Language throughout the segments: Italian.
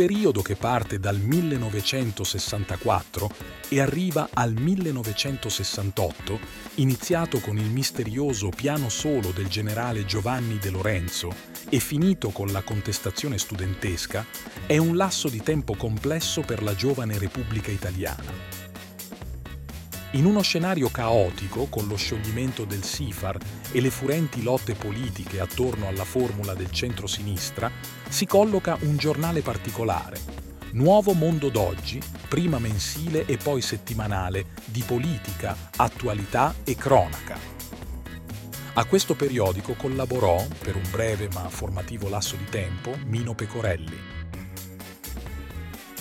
Periodo che parte dal 1964 e arriva al 1968, iniziato con il misterioso piano solo del generale Giovanni De Lorenzo e finito con la contestazione studentesca, è un lasso di tempo complesso per la giovane Repubblica Italiana. In uno scenario caotico, con lo scioglimento del SIFAR e le furenti lotte politiche attorno alla formula del centro-sinistra, si colloca un giornale particolare, Nuovo Mondo d'Oggi, prima mensile e poi settimanale, di politica, attualità e cronaca. A questo periodico collaborò, per un breve ma formativo lasso di tempo, Mino Pecorelli.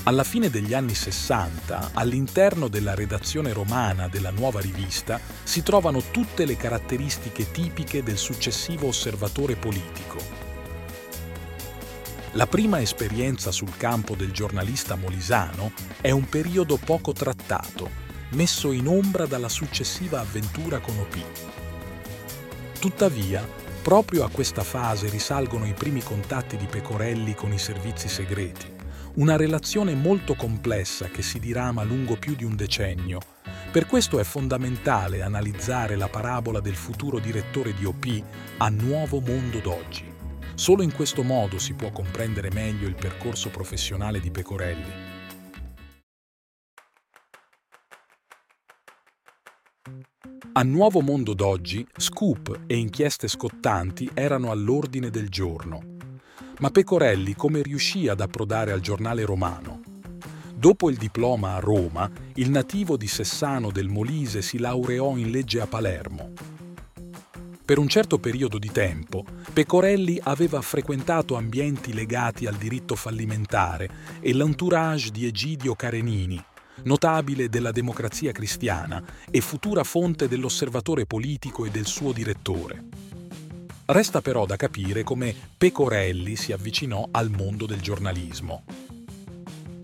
Alla fine degli anni 60, all'interno della redazione romana della nuova rivista si trovano tutte le caratteristiche tipiche del successivo osservatore politico. La prima esperienza sul campo del giornalista molisano è un periodo poco trattato, messo in ombra dalla successiva avventura con OP. Tuttavia, proprio a questa fase risalgono i primi contatti di Pecorelli con i servizi segreti una relazione molto complessa che si dirama lungo più di un decennio. Per questo è fondamentale analizzare la parabola del futuro direttore di OP a Nuovo Mondo d'oggi. Solo in questo modo si può comprendere meglio il percorso professionale di Pecorelli. A Nuovo Mondo d'oggi, scoop e inchieste scottanti erano all'ordine del giorno ma Pecorelli come riuscì ad approdare al giornale romano? Dopo il diploma a Roma, il nativo di Sessano del Molise si laureò in legge a Palermo. Per un certo periodo di tempo, Pecorelli aveva frequentato ambienti legati al diritto fallimentare e l'entourage di Egidio Carenini, notabile della democrazia cristiana e futura fonte dell'osservatore politico e del suo direttore. Resta però da capire come Pecorelli si avvicinò al mondo del giornalismo.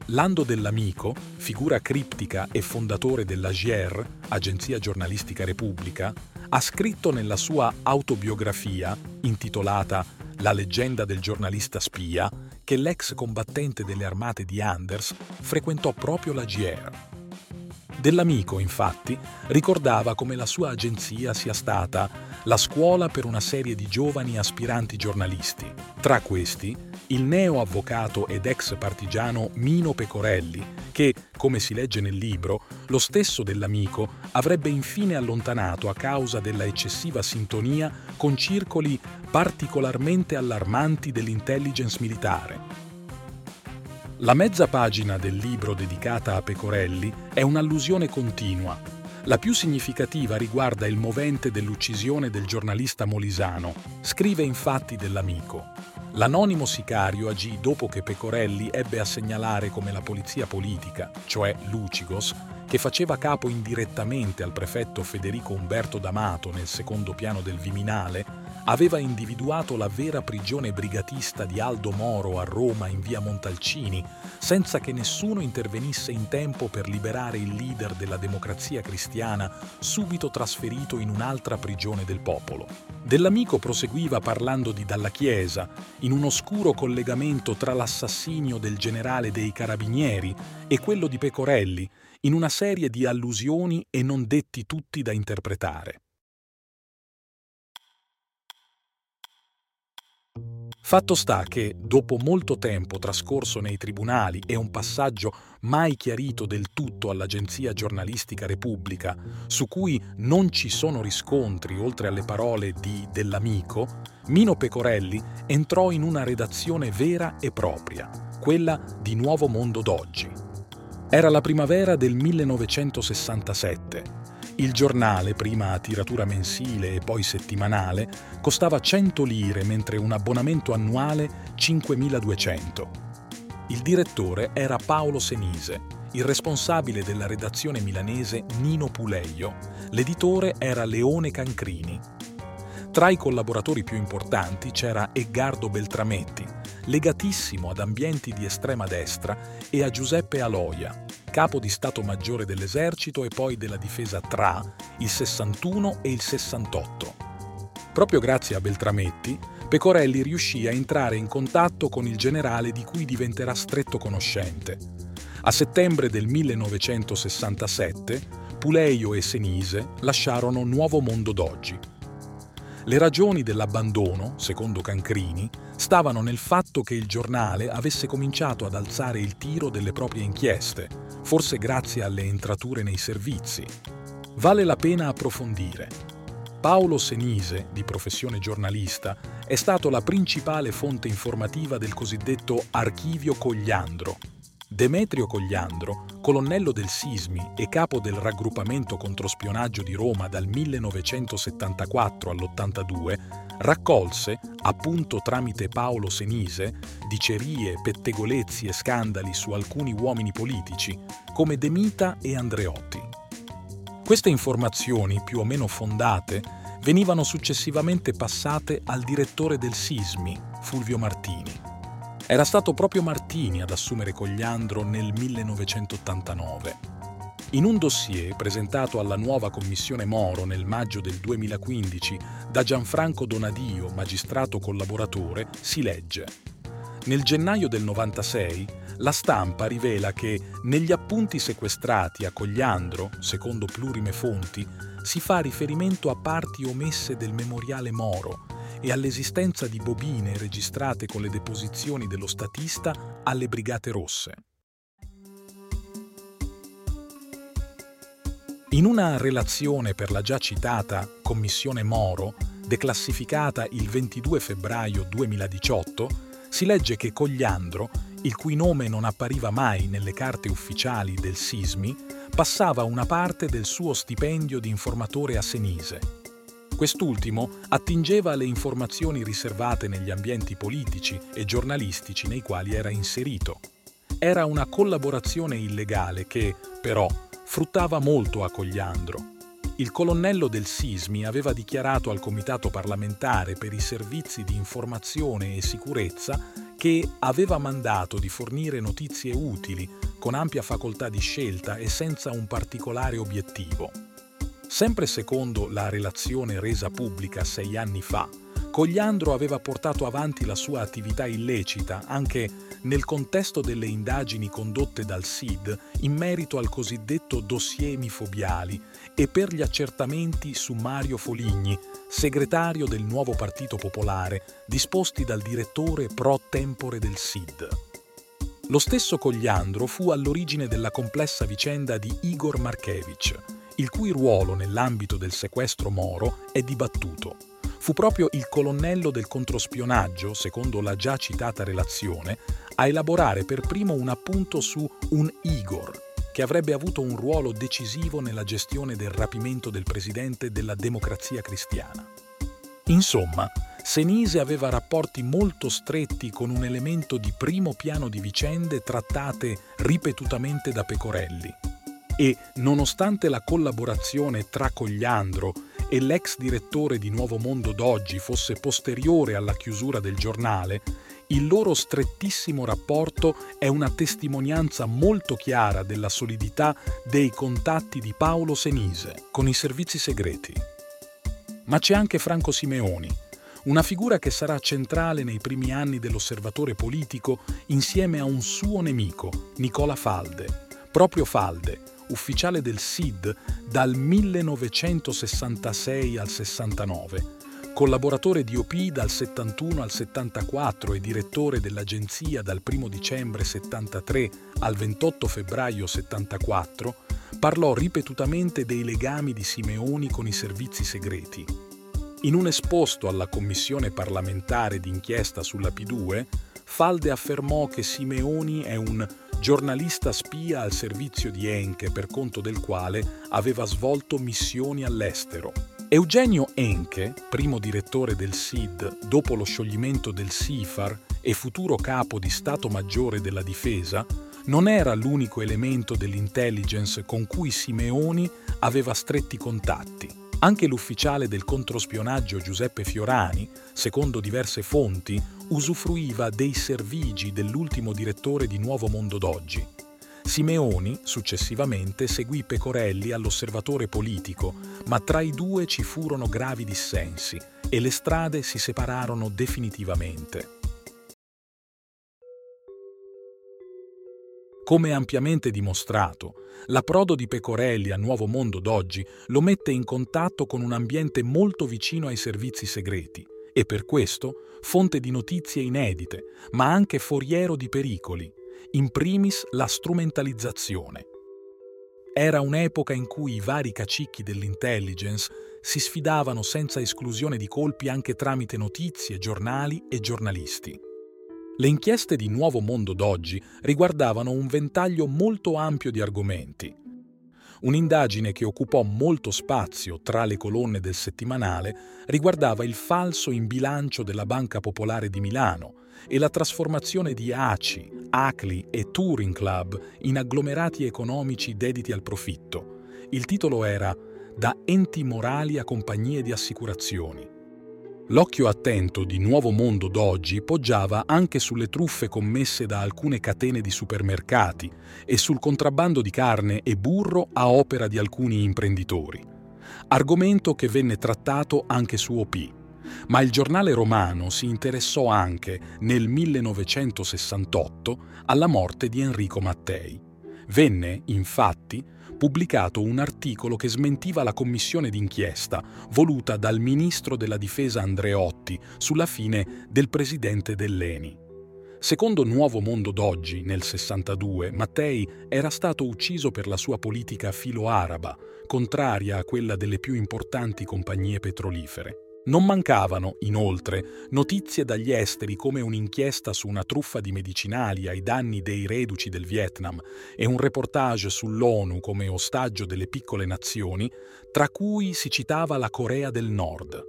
Lando Dell'Amico, figura criptica e fondatore dell'AGIER, Agenzia Giornalistica Repubblica, ha scritto nella sua autobiografia, intitolata La leggenda del giornalista spia, che l'ex combattente delle armate di Anders frequentò proprio l'AGIER. Dell'Amico, infatti, ricordava come la sua agenzia sia stata la scuola per una serie di giovani aspiranti giornalisti. Tra questi, il neo avvocato ed ex partigiano Mino Pecorelli, che, come si legge nel libro, lo stesso dell'amico avrebbe infine allontanato a causa della eccessiva sintonia con circoli particolarmente allarmanti dell'intelligence militare. La mezza pagina del libro dedicata a Pecorelli è un'allusione continua la più significativa riguarda il movente dell'uccisione del giornalista molisano. Scrive infatti dell'amico. L'anonimo sicario agì dopo che Pecorelli ebbe a segnalare come la polizia politica, cioè Lucigos, che faceva capo indirettamente al prefetto Federico Umberto D'Amato nel secondo piano del Viminale, aveva individuato la vera prigione brigatista di Aldo Moro a Roma in via Montalcini, senza che nessuno intervenisse in tempo per liberare il leader della democrazia cristiana, subito trasferito in un'altra prigione del popolo. Dell'amico proseguiva parlando di Dalla Chiesa, in un oscuro collegamento tra l'assassinio del generale dei carabinieri e quello di Pecorelli, in una serie di allusioni e non detti tutti da interpretare. Fatto sta che, dopo molto tempo trascorso nei tribunali e un passaggio mai chiarito del tutto all'agenzia giornalistica Repubblica, su cui non ci sono riscontri oltre alle parole di dell'amico, Mino Pecorelli entrò in una redazione vera e propria, quella di Nuovo Mondo d'oggi. Era la primavera del 1967 il giornale, prima a tiratura mensile e poi settimanale, costava 100 lire mentre un abbonamento annuale 5.200. Il direttore era Paolo Senise, il responsabile della redazione milanese Nino Puleio, l'editore era Leone Cancrini. Tra i collaboratori più importanti c'era Edgardo Beltrametti, legatissimo ad ambienti di estrema destra, e a Giuseppe Aloia, capo di Stato Maggiore dell'Esercito e poi della Difesa tra il 61 e il 68. Proprio grazie a Beltrametti, Pecorelli riuscì a entrare in contatto con il generale di cui diventerà stretto conoscente. A settembre del 1967, Puleio e Senise lasciarono Nuovo Mondo d'oggi. Le ragioni dell'abbandono, secondo Cancrini, stavano nel fatto che il giornale avesse cominciato ad alzare il tiro delle proprie inchieste, forse grazie alle entrature nei servizi. Vale la pena approfondire. Paolo Senise, di professione giornalista, è stato la principale fonte informativa del cosiddetto Archivio Cogliandro, Demetrio Cogliandro, colonnello del Sismi e capo del raggruppamento controspionaggio di Roma dal 1974 all'82, raccolse, appunto tramite Paolo Senise, dicerie, pettegolezzi e scandali su alcuni uomini politici, come De Mita e Andreotti. Queste informazioni, più o meno fondate, venivano successivamente passate al direttore del Sismi, Fulvio Martini. Era stato proprio Martini ad assumere Cogliandro nel 1989. In un dossier presentato alla nuova Commissione Moro nel maggio del 2015 da Gianfranco Donadio, magistrato collaboratore, si legge Nel gennaio del 96 la stampa rivela che negli appunti sequestrati a Cogliandro, secondo plurime fonti, si fa riferimento a parti omesse del memoriale Moro e all'esistenza di bobine registrate con le deposizioni dello statista alle Brigate Rosse. In una relazione per la già citata Commissione Moro, declassificata il 22 febbraio 2018, si legge che Cogliandro, il cui nome non appariva mai nelle carte ufficiali del Sismi, passava una parte del suo stipendio di informatore a Senise Quest'ultimo attingeva alle informazioni riservate negli ambienti politici e giornalistici nei quali era inserito. Era una collaborazione illegale che, però, fruttava molto a Cogliandro. Il colonnello del Sismi aveva dichiarato al Comitato parlamentare per i servizi di informazione e sicurezza che aveva mandato di fornire notizie utili, con ampia facoltà di scelta e senza un particolare obiettivo. Sempre secondo la relazione resa pubblica sei anni fa, Cogliandro aveva portato avanti la sua attività illecita anche nel contesto delle indagini condotte dal SID in merito al cosiddetto dossier mifobiali e per gli accertamenti su Mario Foligni, segretario del nuovo Partito Popolare, disposti dal direttore pro tempore del SID. Lo stesso Cogliandro fu all'origine della complessa vicenda di Igor Markevich, il cui ruolo nell'ambito del sequestro Moro è dibattuto. Fu proprio il colonnello del controspionaggio, secondo la già citata relazione, a elaborare per primo un appunto su un Igor, che avrebbe avuto un ruolo decisivo nella gestione del rapimento del presidente della democrazia cristiana. Insomma, Senise aveva rapporti molto stretti con un elemento di primo piano di vicende trattate ripetutamente da Pecorelli, e, nonostante la collaborazione tra Cogliandro e l'ex direttore di Nuovo Mondo d'oggi fosse posteriore alla chiusura del giornale, il loro strettissimo rapporto è una testimonianza molto chiara della solidità dei contatti di Paolo Senise con i servizi segreti. Ma c'è anche Franco Simeoni, una figura che sarà centrale nei primi anni dell'osservatore politico insieme a un suo nemico, Nicola Falde. Proprio Falde, ufficiale del SID dal 1966 al 69, collaboratore di OP dal 71 al 74 e direttore dell'agenzia dal 1 dicembre 73 al 28 febbraio 74, parlò ripetutamente dei legami di Simeoni con i servizi segreti. In un esposto alla commissione parlamentare d'inchiesta sulla P2, Falde affermò che Simeoni è un giornalista spia al servizio di Enche per conto del quale aveva svolto missioni all'estero. Eugenio Enche, primo direttore del SID dopo lo scioglimento del SIFAR e futuro capo di Stato Maggiore della Difesa, non era l'unico elemento dell'intelligence con cui Simeoni aveva stretti contatti. Anche l'ufficiale del controspionaggio Giuseppe Fiorani, secondo diverse fonti, usufruiva dei servigi dell'ultimo direttore di Nuovo Mondo d'oggi. Simeoni, successivamente, seguì Pecorelli all'osservatore politico, ma tra i due ci furono gravi dissensi e le strade si separarono definitivamente. Come ampiamente dimostrato, l'approdo di Pecorelli a Nuovo Mondo d'oggi lo mette in contatto con un ambiente molto vicino ai servizi segreti e per questo fonte di notizie inedite, ma anche foriero di pericoli, in primis la strumentalizzazione. Era un'epoca in cui i vari cacicchi dell'intelligence si sfidavano senza esclusione di colpi anche tramite notizie, giornali e giornalisti. Le inchieste di Nuovo Mondo d'oggi riguardavano un ventaglio molto ampio di argomenti. Un'indagine che occupò molto spazio tra le colonne del settimanale riguardava il falso in bilancio della Banca Popolare di Milano e la trasformazione di ACI, ACLI e Touring Club in agglomerati economici dediti al profitto. Il titolo era Da enti morali a compagnie di assicurazioni. L'occhio attento di Nuovo Mondo d'oggi poggiava anche sulle truffe commesse da alcune catene di supermercati e sul contrabbando di carne e burro a opera di alcuni imprenditori. Argomento che venne trattato anche su OP. Ma il giornale romano si interessò anche, nel 1968, alla morte di Enrico Mattei. Venne, infatti, pubblicato un articolo che smentiva la commissione d'inchiesta voluta dal ministro della difesa Andreotti sulla fine del presidente dell'ENI. Secondo Nuovo Mondo d'oggi, nel 62, Mattei era stato ucciso per la sua politica filo-araba, contraria a quella delle più importanti compagnie petrolifere. Non mancavano, inoltre, notizie dagli esteri come un'inchiesta su una truffa di medicinali ai danni dei reduci del Vietnam e un reportage sull'ONU come ostaggio delle piccole nazioni, tra cui si citava la Corea del Nord.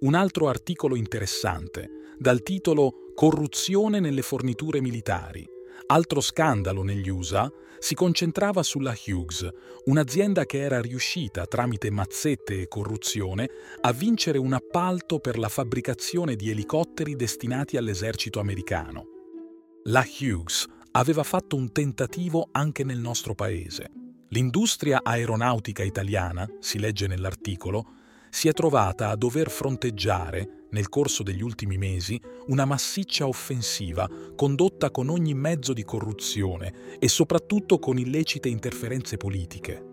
Un altro articolo interessante, dal titolo Corruzione nelle forniture militari, altro scandalo negli USA, si concentrava sulla Hughes, un'azienda che era riuscita, tramite mazzette e corruzione, a vincere un appalto per la fabbricazione di elicotteri destinati all'esercito americano. La Hughes aveva fatto un tentativo anche nel nostro paese. L'industria aeronautica italiana, si legge nell'articolo, si è trovata a dover fronteggiare, nel corso degli ultimi mesi, una massiccia offensiva condotta con ogni mezzo di corruzione e soprattutto con illecite interferenze politiche.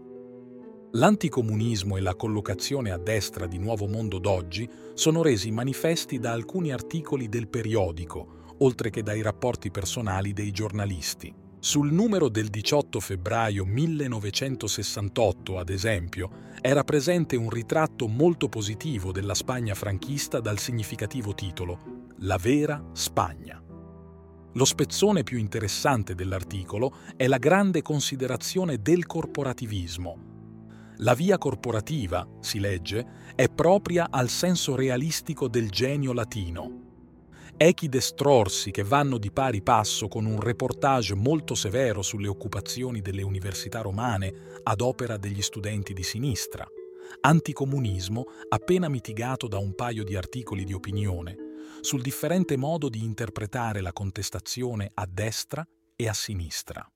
L'anticomunismo e la collocazione a destra di Nuovo Mondo d'oggi sono resi manifesti da alcuni articoli del periodico, oltre che dai rapporti personali dei giornalisti. Sul numero del 18 febbraio 1968, ad esempio, era presente un ritratto molto positivo della Spagna franchista dal significativo titolo La vera Spagna. Lo spezzone più interessante dell'articolo è la grande considerazione del corporativismo. La via corporativa, si legge, è propria al senso realistico del genio latino echi destrorsi che vanno di pari passo con un reportage molto severo sulle occupazioni delle università romane ad opera degli studenti di sinistra, anticomunismo appena mitigato da un paio di articoli di opinione, sul differente modo di interpretare la contestazione a destra e a sinistra.